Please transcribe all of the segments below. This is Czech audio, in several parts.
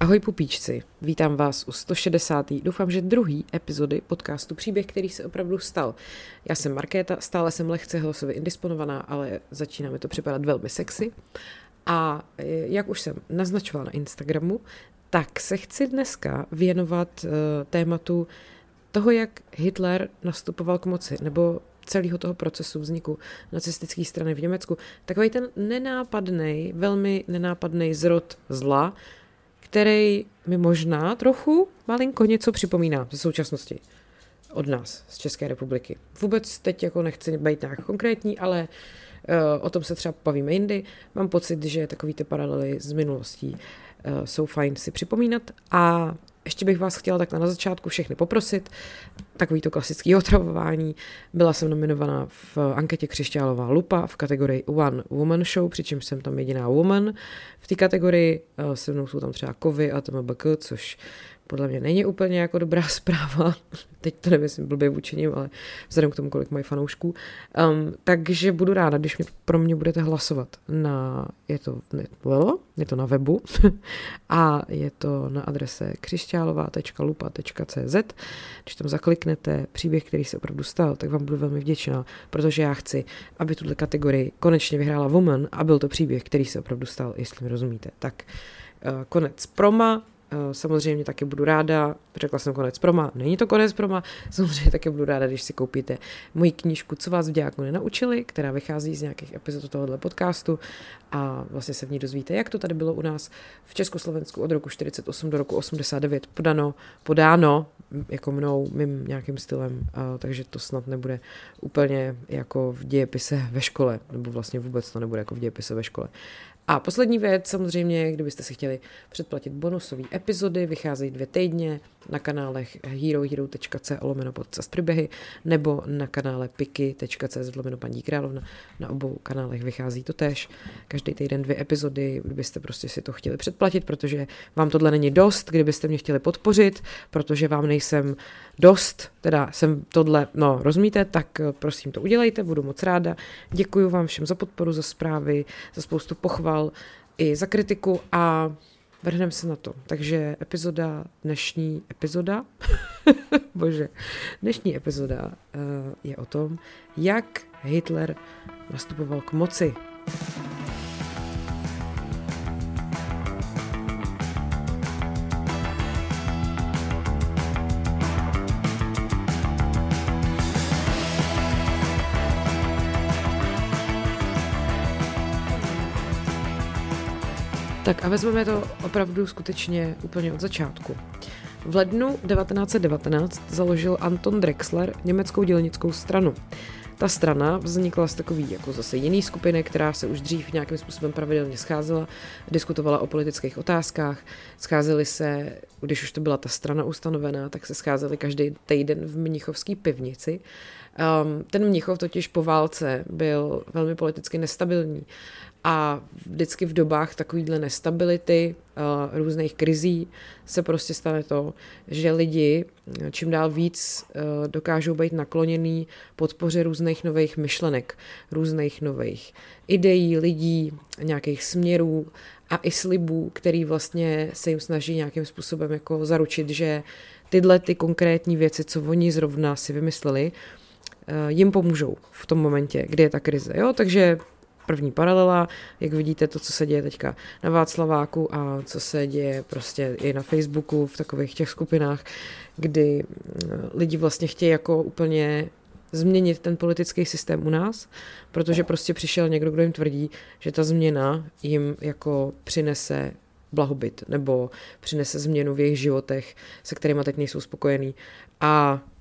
Ahoj pupíčci, vítám vás u 160. doufám, že druhý epizody podcastu Příběh, který se opravdu stal. Já jsem Markéta, stále jsem lehce hlasově indisponovaná, ale začíná mi to připadat velmi sexy. A e, jak už jsem naznačovala na Instagramu, tak se chci dneska věnovat uh, tématu toho, jak Hitler nastupoval k moci, nebo celého toho procesu vzniku nacistické strany v Německu. Takový ten nenápadný, velmi nenápadný zrod zla, který mi možná trochu malinko něco připomíná ze současnosti od nás, z České republiky. Vůbec teď jako nechci být nějak konkrétní, ale uh, o tom se třeba povíme jindy. Mám pocit, že takový ty paralely z minulostí uh, jsou fajn si připomínat a ještě bych vás chtěla tak na začátku všechny poprosit, takový to klasický otravování. Byla jsem nominovaná v anketě Křišťálová lupa v kategorii One Woman Show, přičemž jsem tam jediná woman. V té kategorii eh, se mnou jsou tam třeba Kovy a TMBK, což podle mě není úplně jako dobrá zpráva. Teď to nemyslím blbě vůči nim, ale vzhledem k tomu, kolik mají fanoušků. Um, takže budu ráda, když mě, pro mě budete hlasovat na, je to, je to na webu a je to na adrese křišťálová.lupa.cz. Když tam zakliknete příběh, který se opravdu stal, tak vám budu velmi vděčná, protože já chci, aby tuhle kategorii konečně vyhrála Woman a byl to příběh, který se opravdu stal, jestli mi rozumíte. Tak uh, konec proma, Eh, samozřejmě taky budu ráda, řekla jsem konec proma, není to konec proma, samozřejmě taky budu ráda, když si koupíte moji knížku Co vás v dějáku nenaučili, která vychází z nějakých epizod tohohle podcastu a vlastně se v ní dozvíte, jak to tady bylo u nás v Československu od roku 48 do roku 89 podano, podáno jako mnou, mým nějakým stylem, a, takže to snad nebude úplně jako v dějepise ve škole, nebo vlastně vůbec to nebude jako v dějepise ve škole. A poslední věc, samozřejmě, kdybyste si chtěli předplatit bonusové epizody, vycházejí dvě týdně na kanálech herohero.co lomeno podcast příběhy nebo na kanále piky.cz lomeno paní královna. Na obou kanálech vychází to tež. Každý týden dvě epizody, kdybyste prostě si to chtěli předplatit, protože vám tohle není dost, kdybyste mě chtěli podpořit, protože vám nejsem dost, teda jsem tohle, no rozumíte, tak eh, prosím to udělejte, budu moc ráda. Děkuji vám všem za podporu, za zprávy, za spoustu pochval i za kritiku a vrhneme se na to. Takže epizoda, dnešní epizoda, bože, dnešní epizoda uh, je o tom, jak Hitler nastupoval k moci. Tak a vezmeme to opravdu skutečně úplně od začátku. V lednu 1919 založil Anton Drexler německou dělnickou stranu. Ta strana vznikla z takový jako zase jiný skupiny, která se už dřív nějakým způsobem pravidelně scházela, diskutovala o politických otázkách, scházeli se, když už to byla ta strana ustanovená, tak se scházeli každý týden v Mnichovské pivnici. Um, ten Mnichov totiž po válce byl velmi politicky nestabilní a vždycky v dobách takovýhle nestability, uh, různých krizí se prostě stane to, že lidi čím dál víc uh, dokážou být nakloněný podpoře různých nových myšlenek, různých nových ideí, lidí, nějakých směrů a i slibů, který vlastně se jim snaží nějakým způsobem jako zaručit, že tyhle ty konkrétní věci, co oni zrovna si vymysleli, jim pomůžou v tom momentě, kdy je ta krize. Jo? Takže první paralela, jak vidíte to, co se děje teďka na Václaváku a co se děje prostě i na Facebooku v takových těch skupinách, kdy mm, lidi vlastně chtějí jako úplně změnit ten politický systém u nás, protože prostě přišel někdo, kdo jim tvrdí, že ta změna jim jako přinese blahobyt nebo přinese změnu v jejich životech, se kterými teď nejsou spokojení. A Eh,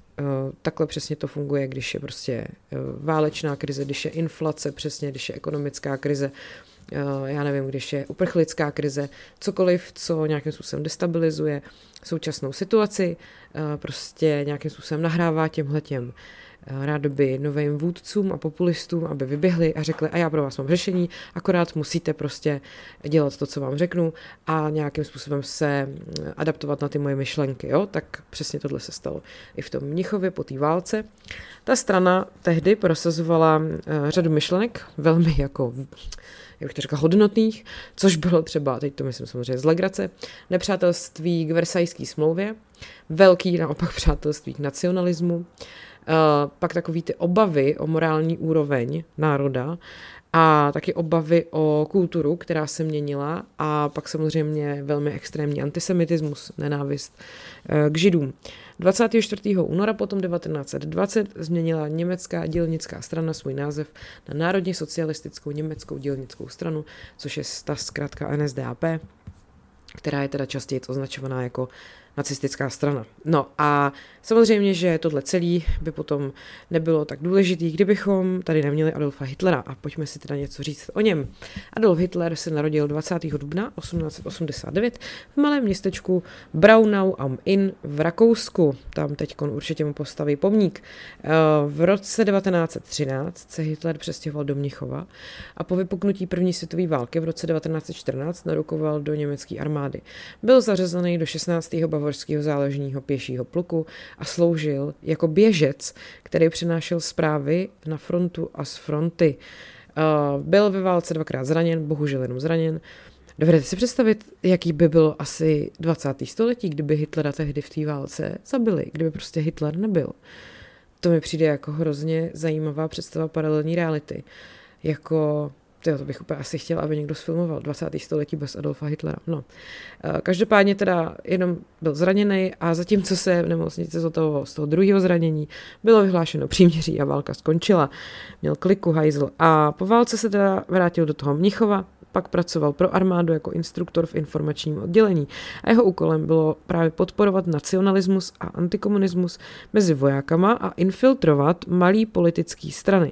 takhle přesně to funguje, když je prostě eh, válečná krize, když je inflace, přesně, když je ekonomická krize, eh, já nevím, když je uprchlická krize, cokoliv, co nějakým způsobem destabilizuje současnou situaci, prostě nějakým způsobem nahrává těmhle těm rádoby novým vůdcům a populistům, aby vyběhli a řekli, a já pro vás mám řešení, akorát musíte prostě dělat to, co vám řeknu a nějakým způsobem se adaptovat na ty moje myšlenky. Jo? Tak přesně tohle se stalo i v tom Mnichově po té válce. Ta strana tehdy prosazovala řadu myšlenek, velmi jako jak bych to řekla, hodnotných, což bylo třeba, teď to myslím samozřejmě z legrace, nepřátelství k Versajské smlouvě, velký naopak přátelství k nacionalismu, pak takový ty obavy o morální úroveň národa a taky obavy o kulturu, která se měnila a pak samozřejmě velmi extrémní antisemitismus, nenávist uh, k židům. 24. února potom 1920 změnila německá dělnická strana svůj název na Národně socialistickou německou dělnickou stranu, což je ta zkrátka NSDAP, která je teda častěji označovaná jako nacistická strana. No a samozřejmě, že tohle celý by potom nebylo tak důležitý, kdybychom tady neměli Adolfa Hitlera. A pojďme si teda něco říct o něm. Adolf Hitler se narodil 20. dubna 1889 v malém městečku Braunau am Inn v Rakousku. Tam teď určitě mu postaví pomník. Eh, v roce 1913 se Hitler přestěhoval do Mnichova a po vypuknutí první světové války v roce 1914 narukoval do německé armády. Byl zařazený do 16. bavorského záložního pěšího pluku a sloužil jako běžec, který přinášel zprávy na frontu a z fronty. Byl ve válce dvakrát zraněn, bohužel jenom zraněn. Dovedete si představit, jaký by bylo asi 20. století, kdyby Hitlera tehdy v té válce zabili, kdyby prostě Hitler nebyl. To mi přijde jako hrozně zajímavá představa paralelní reality. Jako Tyjo, to bych úplně asi chtěla, aby někdo sfilmoval 20. století bez Adolfa Hitlera. No. Eh, každopádně teda jenom byl zraněný a zatímco se v nemocnici zotavoval z toho druhého zranění, bylo vyhlášeno příměří a válka skončila. Měl kliku hajzl a po válce se teda vrátil do toho Mnichova, pak pracoval pro armádu jako instruktor v informačním oddělení a jeho úkolem bylo právě podporovat nacionalismus a antikomunismus mezi vojákama a infiltrovat malý politické strany.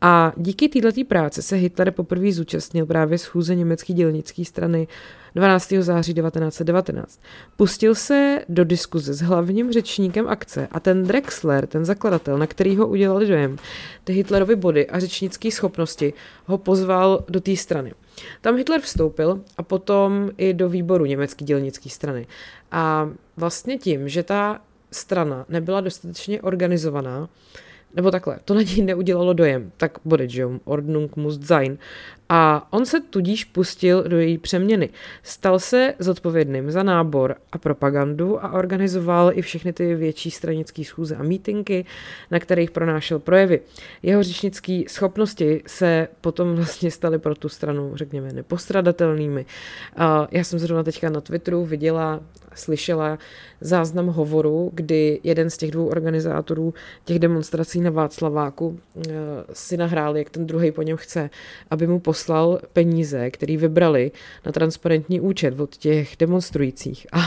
A díky této práce se Hitler poprvé zúčastnil právě schůze německé dělnické strany 12. září 1919. Pustil se do diskuze s hlavním řečníkem akce a ten Drexler, ten zakladatel, na který ho udělali dojem, ty Hitlerovy body a řečnické schopnosti, ho pozval do té strany. Tam Hitler vstoupil a potom i do výboru německé dělnické strany. A vlastně tím, že ta strana nebyla dostatečně organizovaná, nebo takhle, to na něj neudělalo dojem, tak bude, jo, Ordnung muss sein. A on se tudíž pustil do její přeměny. Stal se zodpovědným za nábor a propagandu a organizoval i všechny ty větší stranické schůze a mítinky, na kterých pronášel projevy. Jeho řečnické schopnosti se potom vlastně staly pro tu stranu, řekněme, nepostradatelnými. Já jsem zrovna teďka na Twitteru viděla, slyšela záznam hovoru, kdy jeden z těch dvou organizátorů těch demonstrací na Václaváku eh, si nahrál, jak ten druhý po něm chce, aby mu poslal peníze, který vybrali na transparentní účet od těch demonstrujících. A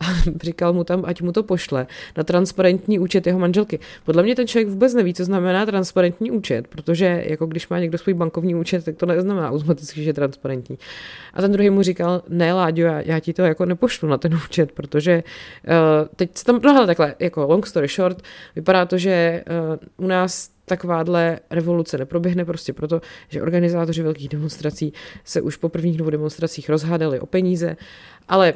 a říkal mu tam, ať mu to pošle na transparentní účet jeho manželky. Podle mě ten člověk vůbec neví, co znamená transparentní účet, protože jako když má někdo svůj bankovní účet, tak to neznamená automaticky, že je transparentní. A ten druhý mu říkal, ne Láďo, já, já ti to jako nepošlu na ten účet, protože uh, teď tam, no hele, takhle, jako long story short, vypadá to, že uh, u nás takováhle revoluce neproběhne prostě proto, že organizátoři velkých demonstrací se už po prvních dvou demonstracích rozhádali o peníze, ale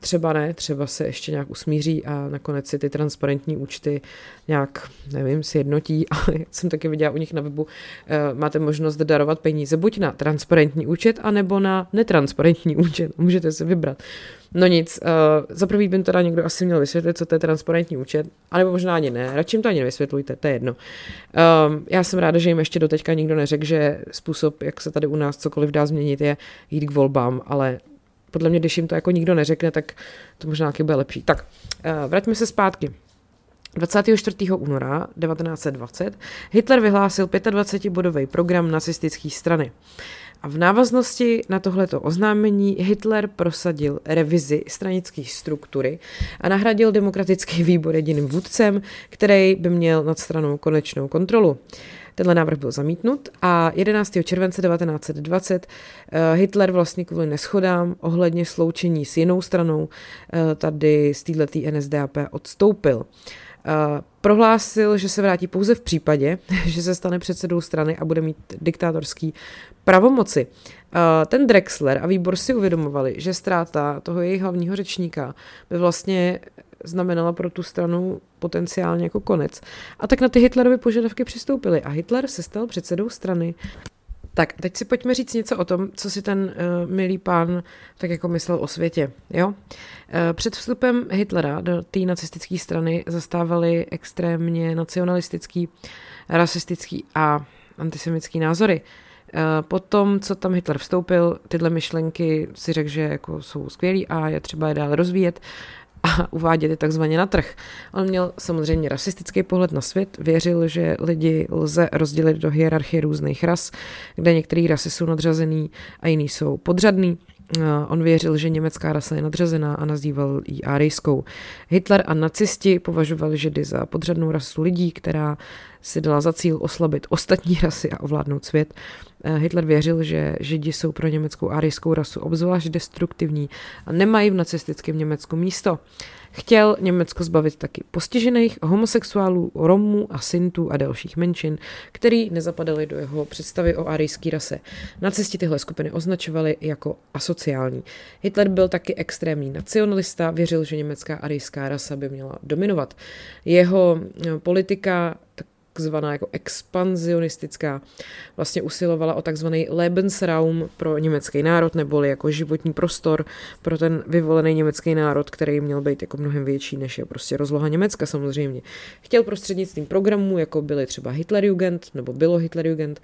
třeba ne, třeba se ještě nějak usmíří a nakonec si ty transparentní účty nějak, nevím, sjednotí, ale jsem taky viděla u nich na webu, eh, máte možnost darovat peníze buď na transparentní účet, anebo na netransparentní účet, můžete si vybrat. No nic, uh, za prvý by teda někdo asi měl vysvětlit, co to je transparentní účet, anebo možná ani ne, radši jim to ani nevysvětlujte, to je jedno. Um, já jsem ráda, že jim ještě doteďka nikdo neřekl, že způsob, jak se tady u nás cokoliv dá změnit, je jít k volbám, ale podle mě, když jim to jako nikdo neřekne, tak to možná taky bude lepší. Tak, uh, vraťme se zpátky. 24. února 1920 Hitler vyhlásil 25-bodový program nacistické strany. A v návaznosti na tohleto oznámení Hitler prosadil revizi stranické struktury a nahradil demokratický výbor jediným vůdcem, který by měl nad stranou konečnou kontrolu. Tenhle návrh byl zamítnut a 11. července 1920 eh, Hitler vlastně kvůli neschodám ohledně sloučení s jinou stranou eh, tady z této NSDAP odstoupil. prohlásil, že se vrátí pouze v případě, že se stane předsedou strany a bude mít diktátorský pravomoci. Ten Drexler a výbor si uvědomovali, že ztráta toho jejich hlavního řečníka by vlastně znamenala pro tu stranu potenciálně jako konec. A tak na ty Hitlerovy požadavky přistoupili a Hitler se stal předsedou strany. Tak, teď si pojďme říct něco o tom, co si ten uh, milý pán tak jako myslel o světě. Jo? Uh, před vstupem Hitlera do té nacistické strany zastávali extrémně nacionalistický, rasistický a antisemický názory. Uh, potom, co tam Hitler vstoupil, tyhle myšlenky si řekl, že jako jsou skvělý a je třeba je dále rozvíjet a uvádět je takzvaně na trh. On měl samozřejmě rasistický pohled na svět, věřil, že lidi lze rozdělit do hierarchie různých ras, kde některé rasy jsou nadřazený a jiný jsou podřadný. On věřil, že německá rasa je nadřazená a nazýval ji árijskou. Hitler a nacisti považovali Židy za podřadnou rasu lidí, která si dala za cíl oslabit ostatní rasy a ovládnout svět. Hitler věřil, že Židi jsou pro německou árijskou rasu obzvlášť destruktivní a nemají v nacistickém Německu místo. Chtěl Německo zbavit taky postižených, homosexuálů, Romů a Sintů a dalších menšin, který nezapadali do jeho představy o arijské rase. Nacisti tyhle skupiny označovali jako asociální. Hitler byl taky extrémní nacionalista, věřil, že německá arijská rasa by měla dominovat. Jeho politika tak takzvaná jako expanzionistická, vlastně usilovala o takzvaný Lebensraum pro německý národ, neboli jako životní prostor pro ten vyvolený německý národ, který měl být jako mnohem větší, než je prostě rozloha Německa samozřejmě. Chtěl prostřednictvím programů, jako byly třeba Hitlerjugend, nebo bylo Hitlerjugend,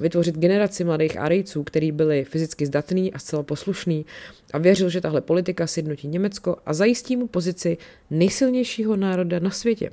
vytvořit generaci mladých Arijců, kteří byli fyzicky zdatní a zcela poslušní a věřil, že tahle politika sjednotí Německo a zajistí mu pozici nejsilnějšího národa na světě.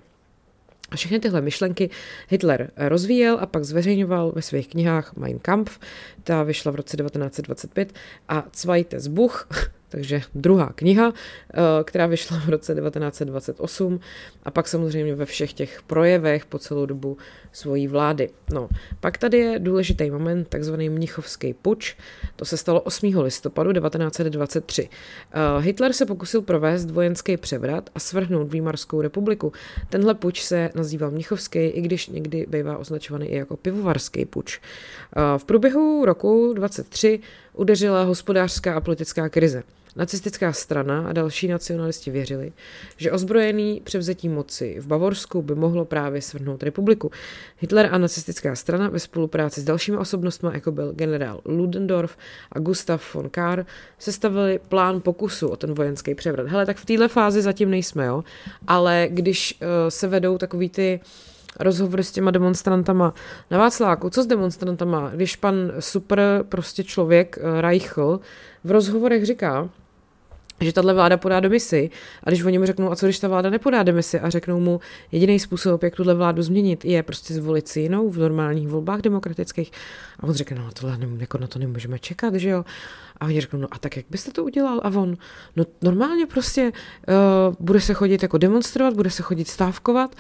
A všechny tyhle myšlenky Hitler rozvíjel a pak zveřejňoval ve svých knihách Mein Kampf, ta vyšla v roce 1925, a Zweites Buch, takže druhá kniha, eh, která vyšla v roce 1928 a pak samozřejmě ve všech těch projevech po celou dobu svojí vlády. No, pak tady je důležitý moment, takzvaný Mnichovský puč. To se stalo 8. listopadu 1923. Eh, Hitler se pokusil provést vojenský převrat a svrhnout Výmarskou republiku. Tenhle puč se nazýval Mnichovský, i když někdy bývá označovaný i jako pivovarský puč. Eh, v průběhu roku 23 udeřila hospodářská a politická krize. Nacistická strana a další nacionalisti věřili, že ozbrojený převzetí moci v Bavorsku by mohlo právě svrhnout republiku. Hitler a nacistická strana ve spolupráci s dalšími osobnostmi, jako byl generál Ludendorff a Gustav von Kahr, sestavili plán pokusu o ten vojenský převrat. Hele, tak v téhle fázi zatím nejsme, jo, ale když uh, se vedou takový ty rozhovory s těma demonstrantama na Václáku. Co s demonstrantama? Když pan super prostě člověk uh, Reichl v rozhovorech říká, že tahle vláda podá demisi a když oni mu řeknou, a co když ta vláda nepodá demisi a řeknou mu, jediný způsob, jak tuhle vládu změnit, je prostě zvolit si jinou v normálních volbách demokratických. A on řekne, no tohle jako na to nemůžeme čekat, že jo. A oni řeknou, no a tak jak byste to udělal? A on, no normálně prostě uh, bude se chodit jako demonstrovat, bude se chodit stávkovat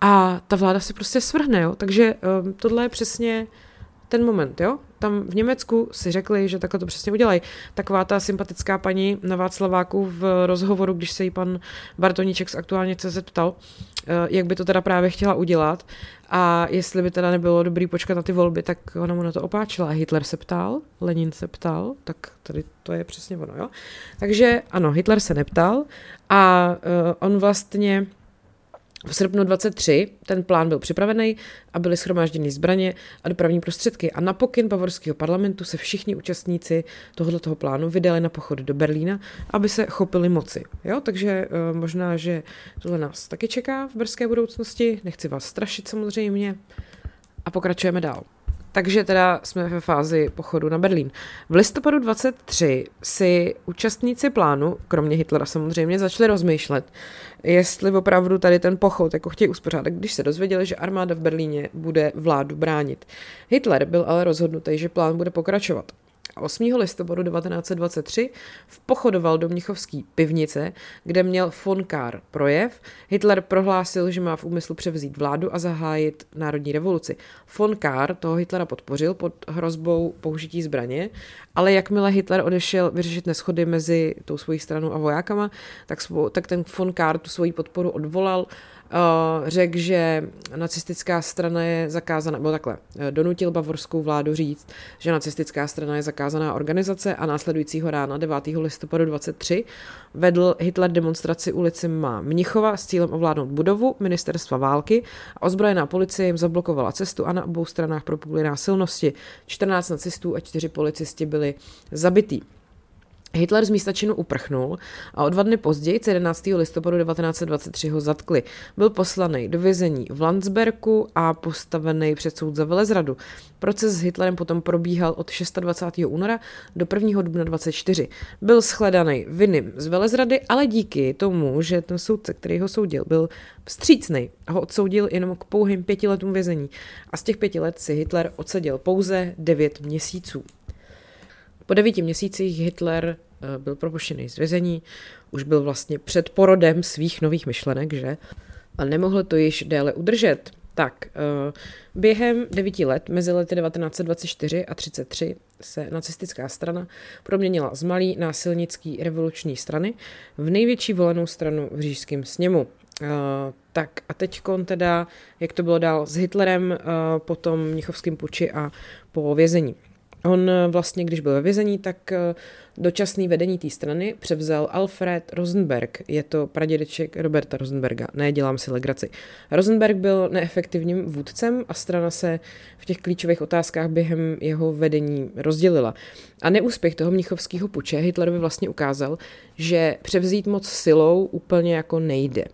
a ta vláda se prostě svrhne, jo. Takže uh, tohle je přesně ten moment, jo? Tam v Německu si řekli, že takhle to přesně udělají. Taková ta sympatická paní na Václaváku v rozhovoru, když se jí pan Bartoníček z aktuálně CZ ptal, eh, jak by to teda právě chtěla udělat a jestli by teda nebylo dobrý počkat na ty volby, tak ona mu na to opáčila. Hitler se ptal, Lenin se ptal, tak tady to je přesně ono, jo? Takže ano, Hitler se neptal a uh, on vlastně v srpnu 23 ten plán byl připravený a byly schromážděny zbraně a dopravní prostředky a na pokyn bavorského parlamentu se všichni účastníci tohoto plánu vydali na pochod do Berlína, aby se chopili moci. Jo? Takže uh, možná, že tohle nás taky čeká v brzké budoucnosti, nechci vás strašit samozřejmě a pokračujeme dál. Takže teda jsme ve fázi pochodu na Berlín. V listopadu 23 si účastníci plánu, kromě Hitlera samozřejmě, začali rozmýšlet, jestli opravdu tady ten pochod jako chtějí uspořádat, když se dozvěděli, že armáda v Berlíně bude vládu bránit. Hitler byl ale rozhodnutý, že plán bude pokračovat. 8. listopadu 1923 pochodoval do Mnichovský pivnice, kde měl von Kahr projev. Hitler prohlásil, že má v úmyslu převzít vládu a zahájit národní revoluci. Von Kahr toho Hitlera podpořil pod hrozbou použití zbraně, ale jakmile Hitler odešel vyřešit neschody mezi tou svojí stranou a vojákama, tak, tak ten von Kahr tu svoji podporu odvolal řekl, že nacistická strana je zakázaná, nebo takhle, donutil bavorskou vládu říct, že nacistická strana je zakázaná organizace a následujícího rána 9. listopadu 23 vedl Hitler demonstraci ulici Má Mnichova s cílem ovládnout budovu ministerstva války a ozbrojená policie jim zablokovala cestu a na obou stranách propukly násilnosti. 14 nacistů a 4 policisti byli zabití. Hitler z místa činu uprchnul a o dva dny později, 11. listopadu 1923, ho zatkli. Byl poslaný do vězení v Landsbergu a postavený před soud za velezradu. Proces s Hitlerem potom probíhal od 26. února do 1. dubna 24. Byl shledaný vinným z velezrady, ale díky tomu, že ten soudce, který ho soudil, byl vstřícný, ho odsoudil jenom k pouhým pěti letům vězení. A z těch pěti let si Hitler odseděl pouze devět měsíců. Po devíti měsících Hitler eh, byl propuštěný z vězení, už byl vlastně před porodem svých nových myšlenek, že? A nemohl to již déle udržet. Tak, eh, během devíti let, mezi lety 1924 a 33, se nacistická strana proměnila z malý násilnický revoluční strany v největší volenou stranu v říšském sněmu. Uh, tak a teď teda, jak to bylo dál s Hitlerem, uh, potom Mnichovským puči a po vězení. On eh, vlastně, když byl ve vězení, tak eh, dočasný vedení té strany převzal Alfred Rosenberg. Je to pradědeček Roberta Rosenberga. Ne, dělám si legraci. Rosenberg byl neefektivním vůdcem a strana se v těch klíčových otázkách během jeho vedení rozdělila. A neúspěch toho mnichovského puče Hitlerovi vlastně ukázal, že převzít moc silou úplně jako nejde.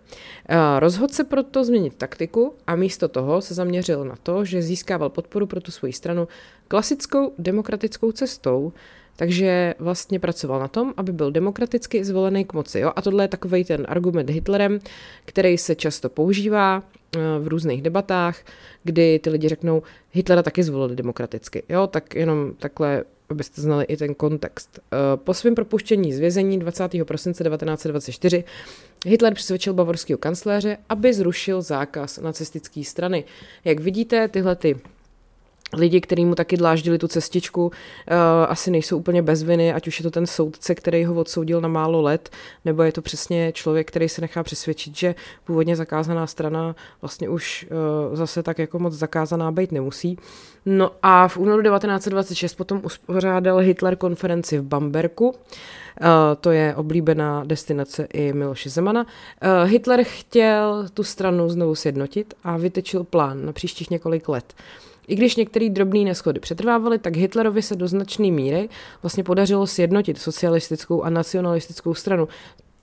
Rozhodl se proto změnit taktiku a místo toho se zaměřil na to, že získával podporu pro tu svoji stranu klasickou demokratickou cestou, takže vlastně pracoval na tom, aby byl demokraticky zvolený k moci. Jo? A tohle je takový ten argument Hitlerem, který se často používá eh, v různých debatách, kdy ty lidi řeknou, Hitlera taky zvolili demokraticky. Jo, tak jenom takhle, abyste znali i ten kontext. Eh, po svém propuštění z vězení 20. prosince 1924 Hitler přesvědčil bavorského kancléře, aby zrušil zákaz nacistické strany. Jak vidíte, tyhle ty lidi, kteří mu taky dláždili tu cestičku, uh, asi nejsou úplně bez viny, ať už je to ten soudce, který ho odsoudil na málo let, nebo je to přesně člověk, který se nechá přesvědčit, že původně zakázaná strana vlastně už uh, zase tak jako moc zakázaná být nemusí. No a v únoru 1926 potom uspořádal Hitler konferenci v Bamberku, uh, to je oblíbená destinace i Miloše Zemana. Uh, Hitler chtěl tu stranu znovu sjednotit a vytečil plán na příštích několik let. I když některé drobné neschody přetrvávaly, tak Hitlerovi se do značné míry vlastně podařilo sjednotit socialistickou a nacionalistickou stranu.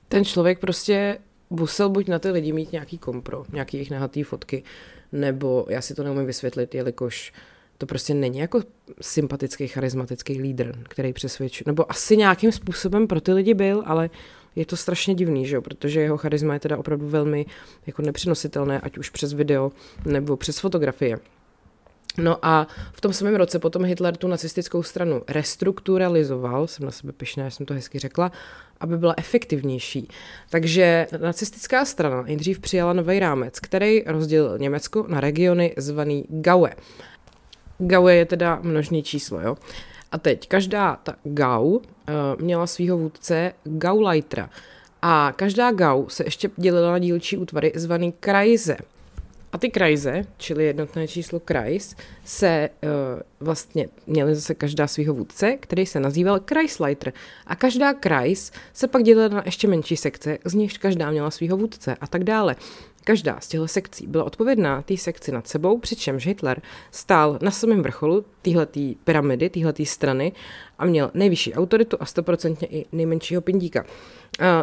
Ten člověk prostě musel buď na ty lidi mít nějaký kompro, nějaký jejich nahatý fotky, nebo já si to neumím vysvětlit, jelikož to prostě není jako sympatický, charismatický lídr, který přesvědčuje, nebo asi nějakým způsobem pro ty lidi byl, ale je to strašně divný, že jo? protože jeho charisma je teda opravdu velmi jako nepřenositelné, ať už přes video nebo přes fotografie. No a v tom samém roce potom Hitler tu nacistickou stranu restrukturalizoval, jsem na sebe pyšná, já jsem to hezky řekla, aby byla efektivnější. Takže nacistická strana nejdřív přijala nový rámec, který rozdělil Německo na regiony zvaný Gaue. Gaue je teda množný číslo, jo. A teď každá ta Gau uh, měla svého vůdce Gauleitera. A každá Gau se ještě dělila na dílčí útvary zvaný Kreise. A ty krajze, čili jednotné číslo krajs, se uh, vlastně měly zase každá svého vůdce, který se nazýval Kreisleiter. A každá krajs se pak dělila na ještě menší sekce, z nichž každá měla svého vůdce a tak dále. Každá z těchto sekcí byla odpovědná té sekci nad sebou, přičemž Hitler stál na samém vrcholu téhleté pyramidy, téhleté strany a měl nejvyšší autoritu a stoprocentně i nejmenšího pindíka.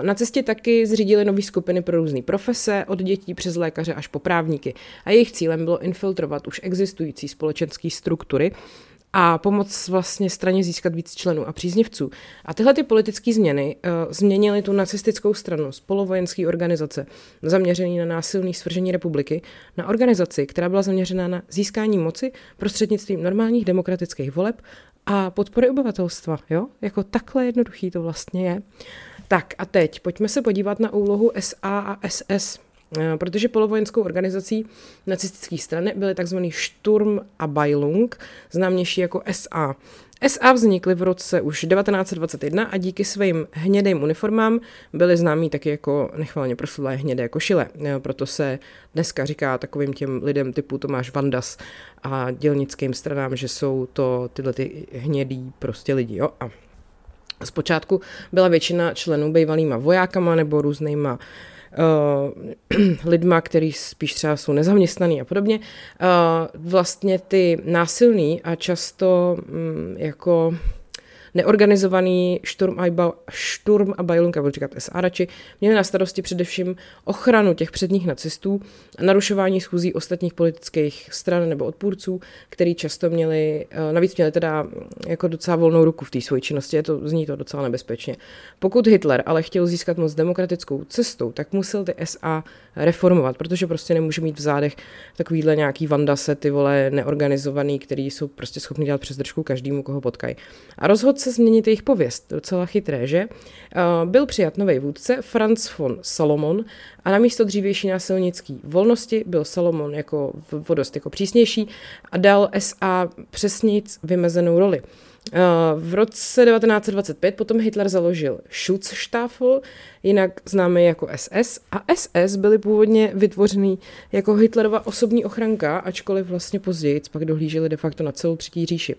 Na cestě taky zřídili nové skupiny pro různé profese, od dětí přes lékaře až po právníky. A jejich cílem bylo infiltrovat už existující společenské struktury, a pomoct vlastně straně získat víc členů a příznivců. A tyhle ty politické změny uh, změnily tu nacistickou stranu z polovojenské organizace, zaměřený na násilný svržení republiky, na organizaci, která byla zaměřená na získání moci prostřednictvím normálních demokratických voleb a podpory obyvatelstva. Jo? Jako takhle jednoduchý to vlastně je. Tak a teď pojďme se podívat na úlohu SA a SS protože polovojenskou organizací nacistické strany byly tzv. Sturm a Beilung, známější jako SA. SA vznikly v roce už 1921 a díky svým hnědým uniformám byly známí taky jako nechvalně proslulé hnědé košile. Proto se dneska říká takovým těm lidem typu Tomáš Vandas a dělnickým stranám, že jsou to tyhle ty hnědý prostě lidi. Jo? A zpočátku byla většina členů bývalýma vojákama nebo různýma uh, lidma, který spíš třeba jsou nezaměstnaný a podobně, uh, vlastně ty násilný a často um, jako neorganizovaný Sturm a, Sturm a Bajlunka, budu říkat SA radši, měli na starosti především ochranu těch předních nacistů a narušování schůzí ostatních politických stran nebo odpůrců, který často měli, eh, navíc měli teda mm, jako docela volnou ruku v té své činnosti, je to, zní to docela nebezpečně. Pokud Hitler ale chtěl získat moc demokratickou cestou, tak musel ty SA reformovat, protože prostě nemůže mít v zádech takovýhle nějaký vandase, ty vole neorganizovaný, který jsou prostě schopni dělat přes držku každému, koho potkají. A rozhodl se změnit jejich pověst, docela chytré, že? Uh, byl přijat nový vůdce Franz von Salomon a na místo dřívější násilnický volnosti byl Salomon jako vodost jako přísnější a dal SA přesnic vymezenou roli. V roce 1925 potom Hitler založil Schutzstaffel, jinak známý jako SS, a SS byly původně vytvořený jako Hitlerova osobní ochranka, ačkoliv vlastně později pak dohlíželi de facto na celou třetí říši.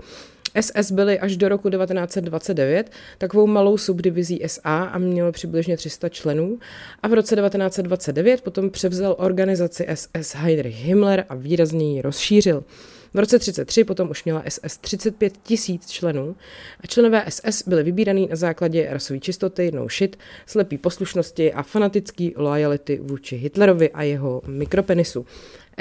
SS byly až do roku 1929 takovou malou subdivizí SA a mělo přibližně 300 členů a v roce 1929 potom převzal organizaci SS Heinrich Himmler a výrazně ji rozšířil. V roce 33 potom už měla SS 35 tisíc členů a členové SS byli vybíraný na základě rasové čistoty, no shit, slepý poslušnosti a fanatický lojality vůči Hitlerovi a jeho mikropenisu.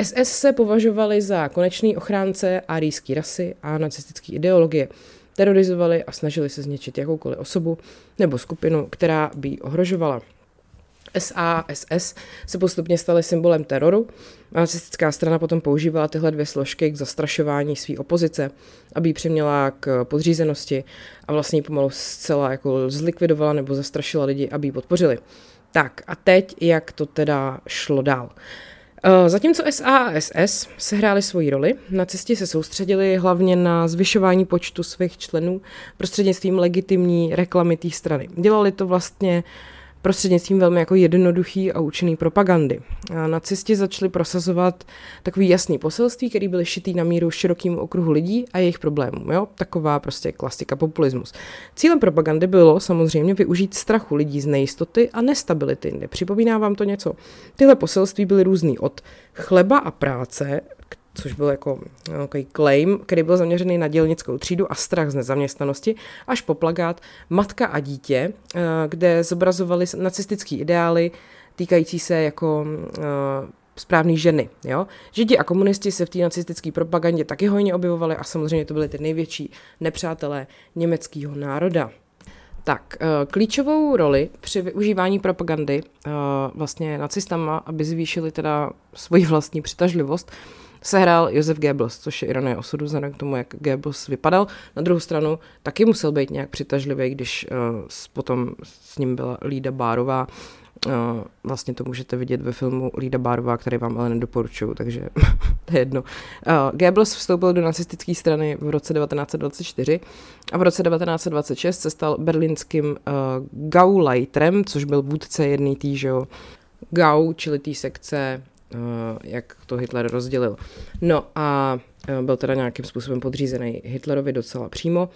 SS se považovali za konečný ochránce arijské rasy a nacistické ideologie. Terorizovali a snažili se zničit jakoukoliv osobu nebo skupinu, která by ji ohrožovala. SA, SS se postupně staly symbolem teroru. Nacistická strana potom používala tyhle dvě složky k zastrašování své opozice, aby ji přiměla k podřízenosti a vlastně pomalu zcela jako zlikvidovala nebo zastrašila lidi, aby ji podpořili. Tak a teď, jak to teda šlo dál. Eh, zatímco SA a SS sehráli svoji roli, nacisti se soustředili hlavně na zvyšování počtu svých členů prostřednictvím legitimní reklamy té strany. Dělali to vlastně prostřednictvím velmi jako jednoduchý a účinný propagandy. A nacisti začali prosazovat takový jasný poselství, který byly šitý na míru širokým okruhu lidí a jejich problémů. Jo? Taková prostě klasika populismus. Cílem propagandy bylo samozřejmě využít strachu lidí z nejistoty a nestability. Nepřipomíná vám to něco? Tyhle poselství byly různý od chleba a práce což byl jako takový claim, který byl zaměřený na dělnickou třídu a strach z nezaměstnanosti, až po plagát Matka a dítě, eh, kde zobrazovali nacistický ideály týkající se jako eh, správný ženy. Jo? Židi a komunisti se v té nacistické propagandě taky hojně objevovali a samozřejmě to byly ty největší nepřátelé německého národa. Tak, eh, klíčovou roli při využívání propagandy vlastně nacistama, aby zvýšili teda svoji vlastní přitažlivost, sehrál Josef Goebbels, což je ironie osudu vzhledem k tomu, jak Goebbels vypadal. Na druhou stranu taky musel být nějak přitažlivý, když uh, potom s ním byla Lída Bárová, Uh, vlastně to můžete vidět ve filmu Lída Bárová, který vám ale nedoporučuju, takže to je jedno. Uh, Goebbels vstoupil do nacistické strany v roce 1924 a v roce 1926 se stal berlínským uh, Gauleiterem, což byl vůdce jedné tý, že jo, Gau, čili té sekce jak to Hitler rozdělil. No a eh, byl teda nějakým způsobem podřízený Hitlerovi docela přímo.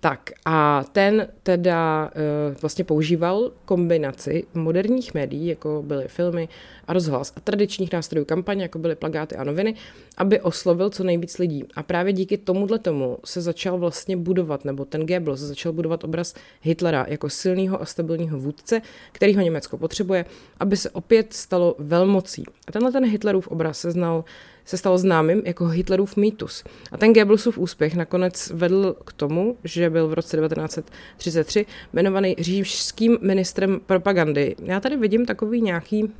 Tak a ten teda uh, vlastně používal kombinaci moderních médií, jako byly filmy a rozhlas a tradičních nástrojů kampaně, jako byly plagáty a noviny, aby oslovil co nejvíc lidí. A právě díky tomuhle tomu se začal vlastně budovat, nebo ten Goebbels začal budovat obraz Hitlera jako silného a stabilního vůdce, kterýho Německo potřebuje, aby se opět stalo velmocí. A tenhle ten Hitlerův obraz se znal se stal známým jako Hitlerův mýtus. A ten Goebbelsův úspěch nakonec vedl k tomu, že byl v roce 1933 jmenovaný říšským ministrem propagandy. Já tady vidím takový nějaký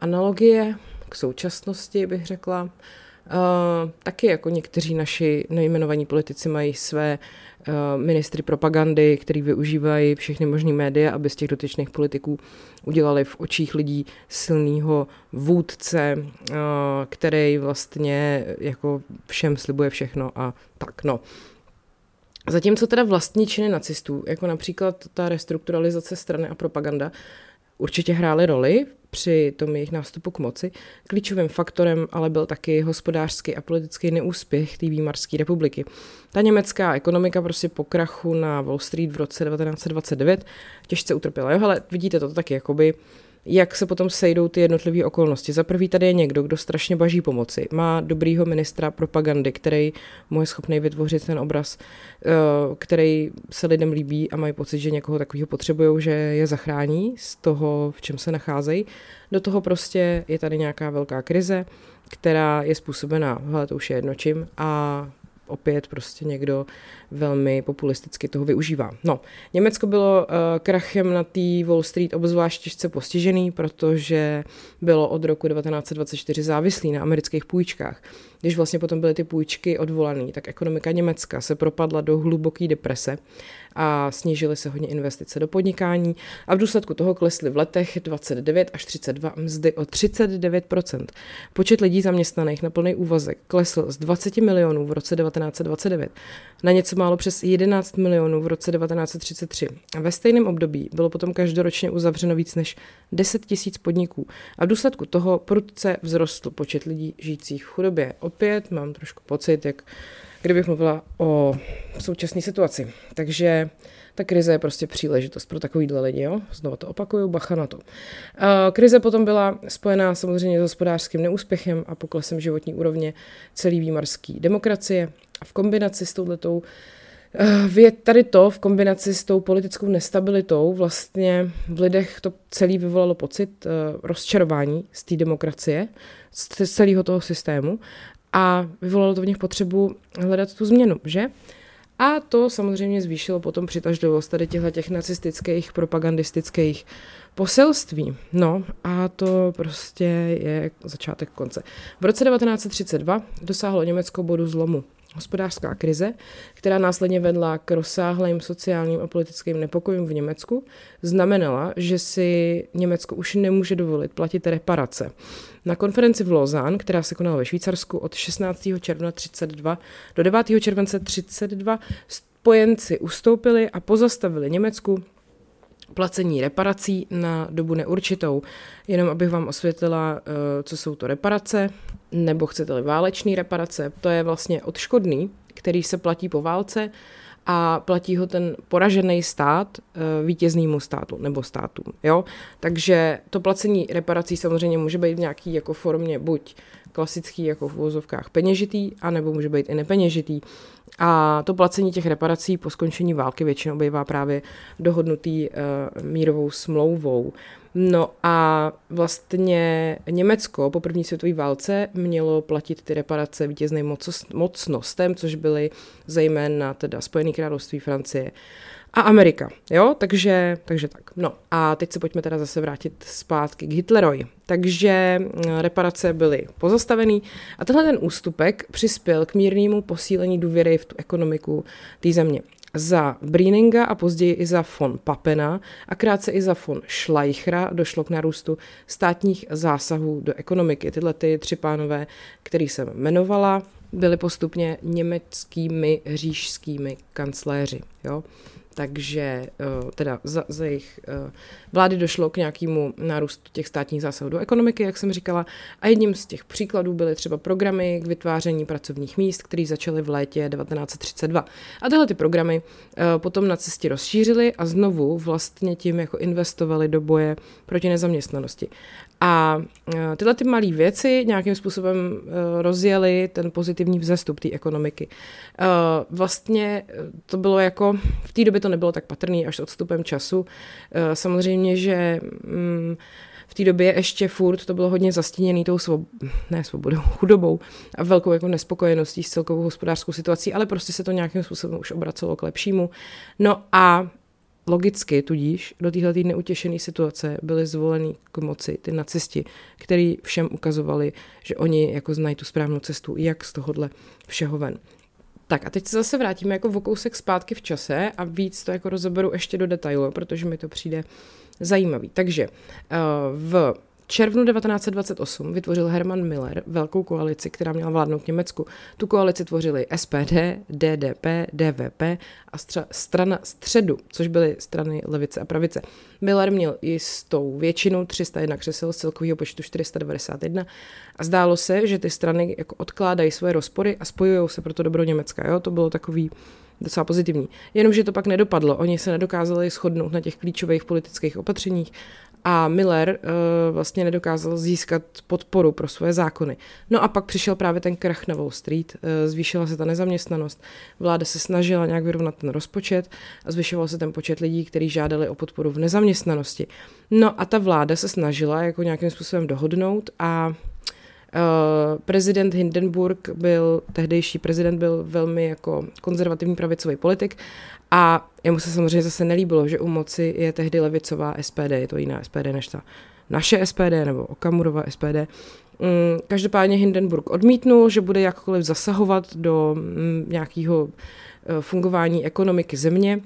analogie k současnosti, bych řekla. Uh, taky jako někteří naši nejmenovaní politici mají své ministry propagandy, který využívají všechny možné média, aby z těch dotyčných politiků udělali v očích lidí silného vůdce, uh, který vlastně jako všem slibuje všechno a tak no. Zatímco teda vlastní činy nacistů, jako například ta restrukturalizace strany a propaganda, určitě hrály roli při tom jejich nástupu k moci. Klíčovým faktorem ale byl taky hospodářský a politický neúspěch té Výmarské republiky. Ta německá ekonomika prostě po krachu na Wall Street v roce 1929 těžce utrpěla. Jo, ale vidíte to taky jakoby jak se potom sejdou ty jednotlivé okolnosti. Za prvý tady je někdo, kdo strašně baží pomoci. Má dobrýho ministra propagandy, který mu je schopný vytvořit ten obraz, eh, který se lidem líbí a mají pocit, že někoho takového potřebují, že je zachrání z toho, v čem se nacházejí. Do toho prostě je tady nějaká velká krize, která je způsobena, hele, to už je jedno čím, a opět prostě někdo velmi populisticky toho využívá. No, Německo bylo uh, krachem na té Wall Street obzvlášť těžce postižený, protože bylo od roku 1924 závislý na amerických půjčkách. Když vlastně potom byly ty půjčky odvolané, tak ekonomika Německa se propadla do hluboké deprese a snížily se hodně investice do podnikání a v důsledku toho klesly v letech 29 až 32 mzdy o 39%. Počet lidí zaměstnaných na plný úvazek klesl z 20 milionů v roce 1929 na něco málo přes 11 milionů v roce 1933. A ve stejném období bylo potom každoročně uzavřeno víc než 10 tisíc podniků a v důsledku toho prudce vzrostl počet lidí žijících v chudobě. Opět mám trošku pocit, jak kdybych mluvila o současné situaci. Takže ta krize je prostě příležitost pro takovýhle lidi, jo? Znovu to opakuju, bacha na to. Krize potom byla spojená samozřejmě s hospodářským neúspěchem a poklesem životní úrovně celý výmarský demokracie a v kombinaci s touhletou eh, tady to v kombinaci s tou politickou nestabilitou vlastně v lidech to celý vyvolalo pocit uh, rozčarování z té demokracie, z celého toho systému a vyvolalo to v nich potřebu hledat tu změnu, že? A to samozřejmě zvýšilo potom přitažlivost tady těchto těch nacistických, propagandistických poselství. No a to prostě je začátek konce. V roce 1932 dosáhlo Německo bodu zlomu hospodářská krize, která následně vedla k rozsáhlým sociálním a politickým nepokojům v Německu, znamenala, že si Německo už nemůže dovolit platit reparace. Na konferenci v Lausanne, která se konala ve Švýcarsku od 16. června 32 do 9. července 32, spojenci ustoupili a pozastavili Německu placení reparací na dobu neurčitou. Jenom abych vám osvětlila, eh, co jsou to reparace, nebo chcete-li válečný reparace. To je vlastně odškodný, který se platí po válce a platí ho ten poražený stát eh, vítěznému státu nebo státům. Jo? Takže to placení reparací samozřejmě může být v nějaký jako formě buď klasický jako v uvozovkách peněžitý, anebo může být i nepeněžitý. A to placení těch reparací po skončení války většinou bývá právě dohodnutý uh, mírovou smlouvou. No a vlastně Německo po první světové válce mělo platit ty reparace vítězným mocnostem, což byly zejména teda Spojené království, Francie a Amerika. Jo, takže, takže tak. No a teď se pojďme teda zase vrátit zpátky k Hitlerovi. Takže mm, reparace byly pozastavený a tenhle ten ústupek přispěl k mírnému posílení důvěry v tu ekonomiku té země. Za Brieninga a později i za von Papena a krátce i za von Schleichera došlo k narůstu státních zásahů do ekonomiky. Tyhle ty tři pánové, který jsem jmenovala, byli postupně německými říšskými kancléři. Jo? Takže eh, teda za, za jejich eh, vlády došlo k nějakému nárůstu těch státních zásahů do ekonomiky, jak jsem říkala, a jedním z těch příkladů byly třeba programy k vytváření pracovních míst, které začaly v létě 1932. A tyhle ty programy eh, potom na cestě rozšířily a znovu vlastně tím jako investovali do boje proti nezaměstnanosti. A e, tyhle ty malé věci nějakým způsobem e, rozjeli ten pozitivní vzestup té ekonomiky. E, vlastně to bylo jako, v té době to nebylo tak patrný až s odstupem času. Samozřejmě, že mm, v té době ještě furt to bylo hodně zastíněný tou svob- ne svobodou, chudobou a velkou jako nespokojeností s celkovou hospodářskou situací, ale prostě se to nějakým způsobem už obracelo k lepšímu. No a logicky tudíž do téhle neutěšené situace byli zvoleni k moci ty nacisti, který všem ukazovali, že oni jako znají tu správnou cestu, jak z tohohle všeho ven. Tak a teď se zase vrátíme jako v kousek zpátky v čase a víc to jako rozeberu ještě do detailu, protože mi to přijde zajímavý. Takže uh, v červnu 1928 vytvořil Hermann Miller velkou koalici, která měla vládnout Německu. Tu koalici tvořili SPD, DDP, DVP a stra- strana středu, což byly strany levice a pravice. Miller měl jistou většinu 301 křesel z celkového počtu 491 a zdálo se, že ty strany jako odkládají svoje rozpory a spojují se pro to dobro Německa. Jo? To bylo takový docela pozitivní. Jenomže to pak nedopadlo. Oni se nedokázali shodnout na těch klíčových politických opatřeních a Miller uh, vlastně nedokázal získat podporu pro svoje zákony. No a pak přišel právě ten krach na Wall Street, uh, zvýšila se ta nezaměstnanost, vláda se snažila nějak vyrovnat ten rozpočet a zvyšoval se ten počet lidí, kteří žádali o podporu v nezaměstnanosti. No a ta vláda se snažila jako nějakým způsobem dohodnout a prezident Hindenburg byl, tehdejší prezident byl velmi jako konzervativní pravicový politik a jemu se samozřejmě zase nelíbilo, že u moci je tehdy levicová SPD, je to jiná SPD než ta naše SPD nebo Okamurova SPD. Mm, každopádně Hindenburg odmítnul, že bude jakkoliv zasahovat do mm, nějakého eh, fungování ekonomiky země,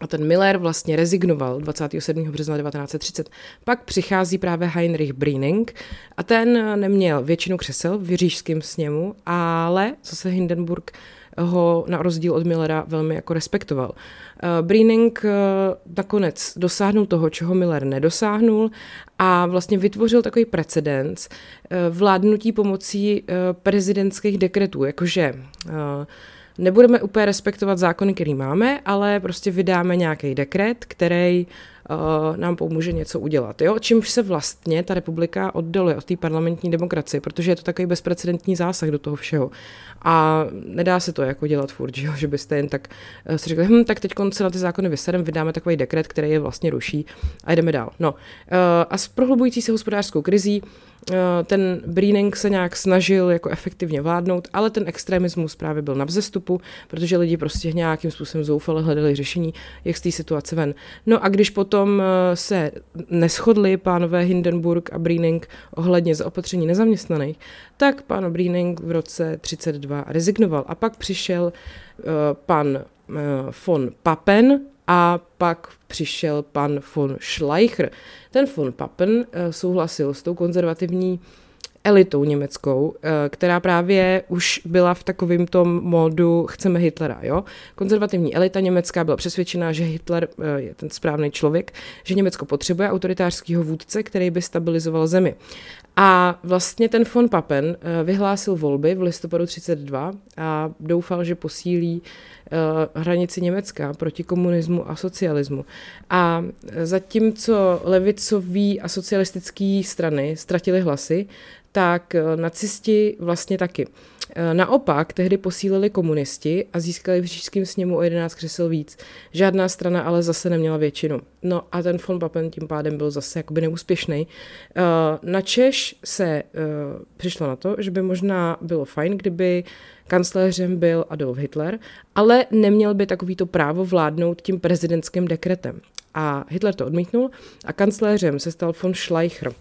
a ten Miller vlastně rezignoval 27. března 1930. Pak přichází právě Heinrich Brüning a ten neměl většinu křesel v řížském sněmu, ale co se Hindenburg ho na rozdíl od Millera velmi jako respektoval. Uh, Breening uh, nakonec dosáhnul toho, čeho Miller nedosáhnul a vlastně vytvořil takový precedens uh, vládnutí pomocí prezidentských dekretů, jakože nebudeme úplně respektovat zákony, který máme, ale prostě vydáme nějaký dekret, který uh, nám pomůže něco udělat. Jo? Čímž se vlastně ta republika oddaluje od té parlamentní demokracie, protože je to takový bezprecedentní zásah do toho všeho. A nedá se to jako dělat furt, že, jo? že byste jen tak uh, si řekli, hm, tak teď se na ty zákony vysedem, vydáme takový dekret, který je vlastně ruší a jdeme dál. No. Uh, a s prohlubující se hospodářskou krizí Eh, ten Breening se nějak snažil jako efektivně vládnout, ale ten extremismus právě byl na vzestupu, protože lidi prostě nějakým způsobem zoufale hledali řešení, jak z té situace ven. No a když potom eh, se neschodli pánové Hindenburg a Breening ohledně zaopatření nezaměstnaných, tak pán Breening v roce 32 rezignoval a pak přišel uh, pan uh, von Papen, a pak přišel pan von Schleicher. Ten von Papen eh, souhlasil s tou konzervativní elitou německou, eh, která právě už byla v takovém tom módu chceme Hitlera. Jo? Konzervativní elita německá byla přesvědčená, že Hitler eh, je ten správný člověk, že Německo potřebuje autoritářského vůdce, který by stabilizoval zemi. A vlastně ten von Papen vyhlásil volby v listopadu 32 a doufal, že posílí Eh, hranici Německa proti komunismu a socialismu. A zatímco levicový a socialistické strany ztratily hlasy, tak eh, nacisti vlastně taky. Eh, naopak, tehdy posílili komunisti a získali v říšském sněmu o 11 křesel víc. Žádná strana ale zase neměla většinu. No a ten von Papen tím pádem byl zase jakoby neúspěšný. Na Češ se přišlo na to, že by možná bylo fajn, kdyby kancléřem byl Adolf Hitler, ale neměl by takovýto právo vládnout tím prezidentským dekretem. A Hitler to odmítnul a kancléřem se stal von Schleicher.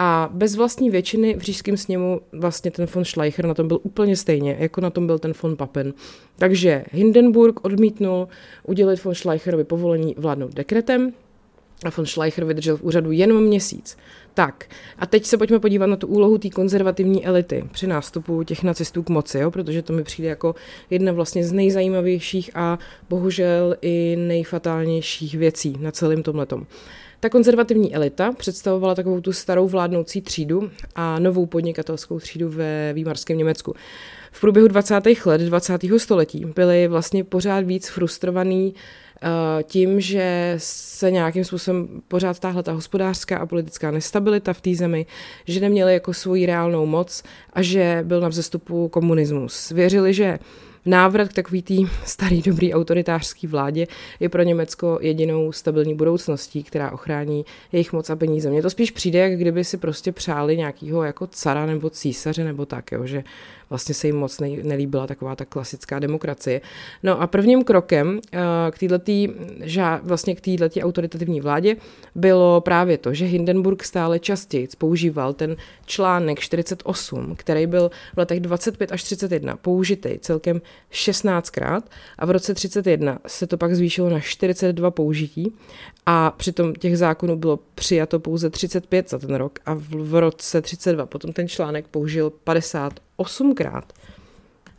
A bez vlastní většiny v říšském sněmu vlastně ten von Schleicher na tom byl úplně stejně, jako na tom byl ten von Papen. Takže Hindenburg odmítnul udělit von Schleicherovi povolení vládnout dekretem, a von Schleicher vydržel v úřadu jenom měsíc. Tak, a teď se pojďme podívat na tu úlohu té konzervativní elity při nástupu těch nacistů k moci, jo? protože to mi přijde jako jedna vlastně z nejzajímavějších a bohužel i nejfatálnějších věcí na celém tomhletom. Ta konzervativní elita představovala takovou tu starou vládnoucí třídu a novou podnikatelskou třídu ve výmarském Německu. V průběhu 20. let 20. století byli vlastně pořád víc frustrovaný Eh, tím, že se nějakým způsobem pořád táhle ta hospodářská a politická nestabilita v té zemi, že neměli jako svoji reálnou moc a že byl na vzestupu komunismus. Věřili, že návrat k takový tý starý dobrý autoritářský vládě je pro Německo jedinou stabilní budoucností, která ochrání jejich moc a peníze. Mně to spíš přijde, jak kdyby si prostě přáli nějakého jako cara nebo císaře nebo tak, jo, že vlastně se jim moc nelíbila taková ta klasická demokracie. No a prvním krokem k této vlastně k této autoritativní vládě bylo právě to, že Hindenburg stále častěji používal ten článek 48, který byl v letech 25 až 31 použitý celkem 16krát a v roce 31 se to pak zvýšilo na 42 použití a přitom těch zákonů bylo přijato pouze 35 za ten rok a v roce 32 potom ten článek použil 58krát.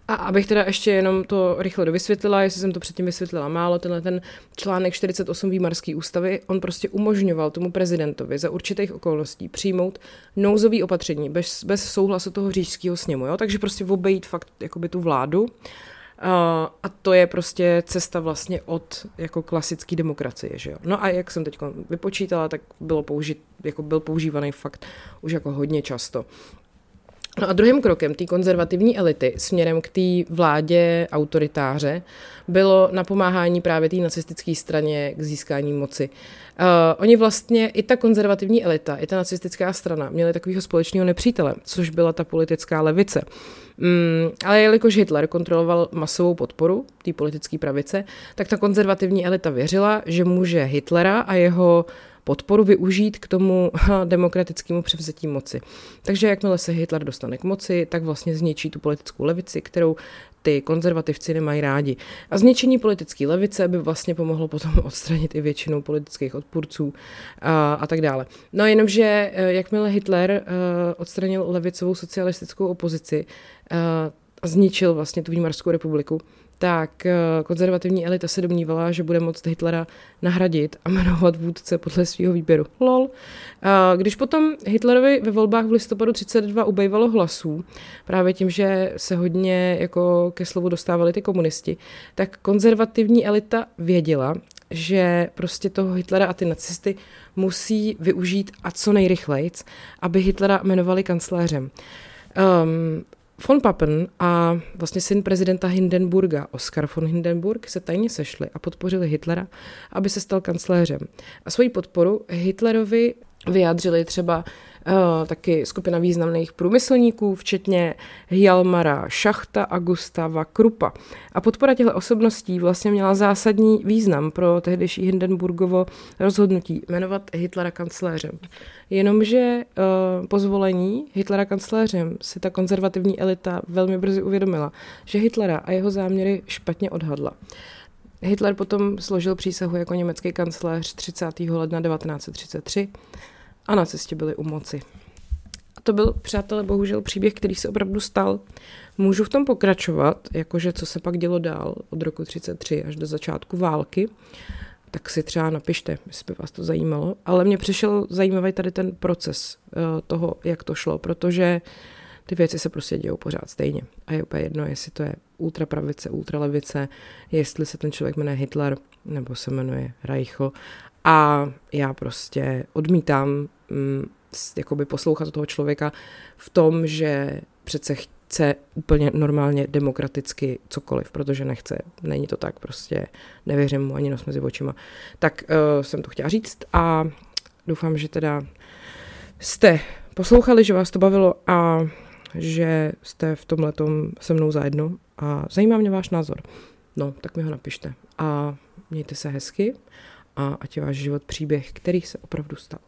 A abych teda ještě jenom to rychle dovysvětlila, jestli jsem to předtím vysvětlila málo, tenhle ten článek 48 Výmarské ústavy, on prostě umožňoval tomu prezidentovi za určitých okolností přijmout nouzový opatření bez, bez souhlasu toho říšského sněmu, jo? takže prostě obejít fakt jakoby tu vládu. A to je prostě cesta vlastně od jako klasické demokracie, že jo. No a jak jsem teď vypočítala, tak bylo použit, jako byl používaný fakt už jako hodně často. No a druhým krokem té konzervativní elity směrem k té vládě autoritáře bylo napomáhání právě té nacistické straně k získání moci. Uh, oni vlastně, i ta konzervativní elita, i ta nacistická strana, měli takového společného nepřítele, což byla ta politická levice. Mm, ale jelikož Hitler kontroloval masovou podporu té politické pravice, tak ta konzervativní elita věřila, že může Hitlera a jeho podporu využít k tomu demokratickému převzetí moci. Takže jakmile se Hitler dostane k moci, tak vlastně zničí tu politickou levici, kterou ty konzervativci nemají rádi. A zničení politické levice by vlastně pomohlo potom odstranit i většinu politických odpůrců a, a tak dále. No jenomže eh, jakmile Hitler uh, odstranil levicovou socialistickou opozici uh, a zničil vlastně tu Výmarskou republiku, tak eh, konzervativní elita se domnívala, že bude moct Hitlera nahradit a jmenovat vůdce podle svého výběru. Lol. Když potom Hitlerovi ve volbách v listopadu 32 ubejvalo hlasů, právě tím, že se hodně jako ke slovu dostávali ty komunisti, tak konzervativní elita věděla, že prostě toho Hitlera a ty nacisty musí využít a co nejrychleji, aby Hitlera jmenovali kancléřem. Um, Von Papen a vlastně syn prezidenta Hindenburga, Oskar von Hindenburg, se tajně sešli a podpořili Hitlera, aby se stal kancléřem. A svoji podporu Hitlerovi vyjádřili třeba uh, taky skupina významných průmyslníků, včetně Hjalmara Šachta a Gustava Krupa. A podpora těchto osobností vlastně měla zásadní význam pro tehdejší Hindenburgovo rozhodnutí jmenovat Hitlera kancléřem. Jenomže uh, po zvolení Hitlera kancléřem si ta konzervativní elita velmi brzy uvědomila, že Hitlera a jeho záměry špatně odhadla. Hitler potom složil přísahu jako německý kancléř 30. ledna 1933 a na cestě byli u moci. A to byl, přátelé, bohužel příběh, který se opravdu stal. Můžu v tom pokračovat, jakože co se pak dělo dál od roku 33 až do začátku války, tak si třeba napište, jestli by vás to zajímalo. Ale mě přišel zajímavý tady ten proces uh, toho, jak to šlo, protože ty věci se prostě dějou pořád stejně. A je úplně jedno, jestli to je ultrapravice, ultralevice, jestli se ten člověk jmenuje Hitler nebo se jmenuje Reichl. A já prostě odmítám mm, jakoby poslouchat toho člověka v tom, že přece chce úplně normálně demokraticky cokoliv, protože nechce. Není to tak, prostě nevěřím mu ani nos mezi očima. Tak uh, jsem to chtěla říct a doufám, že teda jste poslouchali, že vás to bavilo a že jste v tomhle se mnou zajedno a zajímá mě váš názor. No, tak mi ho napište a mějte se hezky a ať je váš život příběh, který se opravdu stal.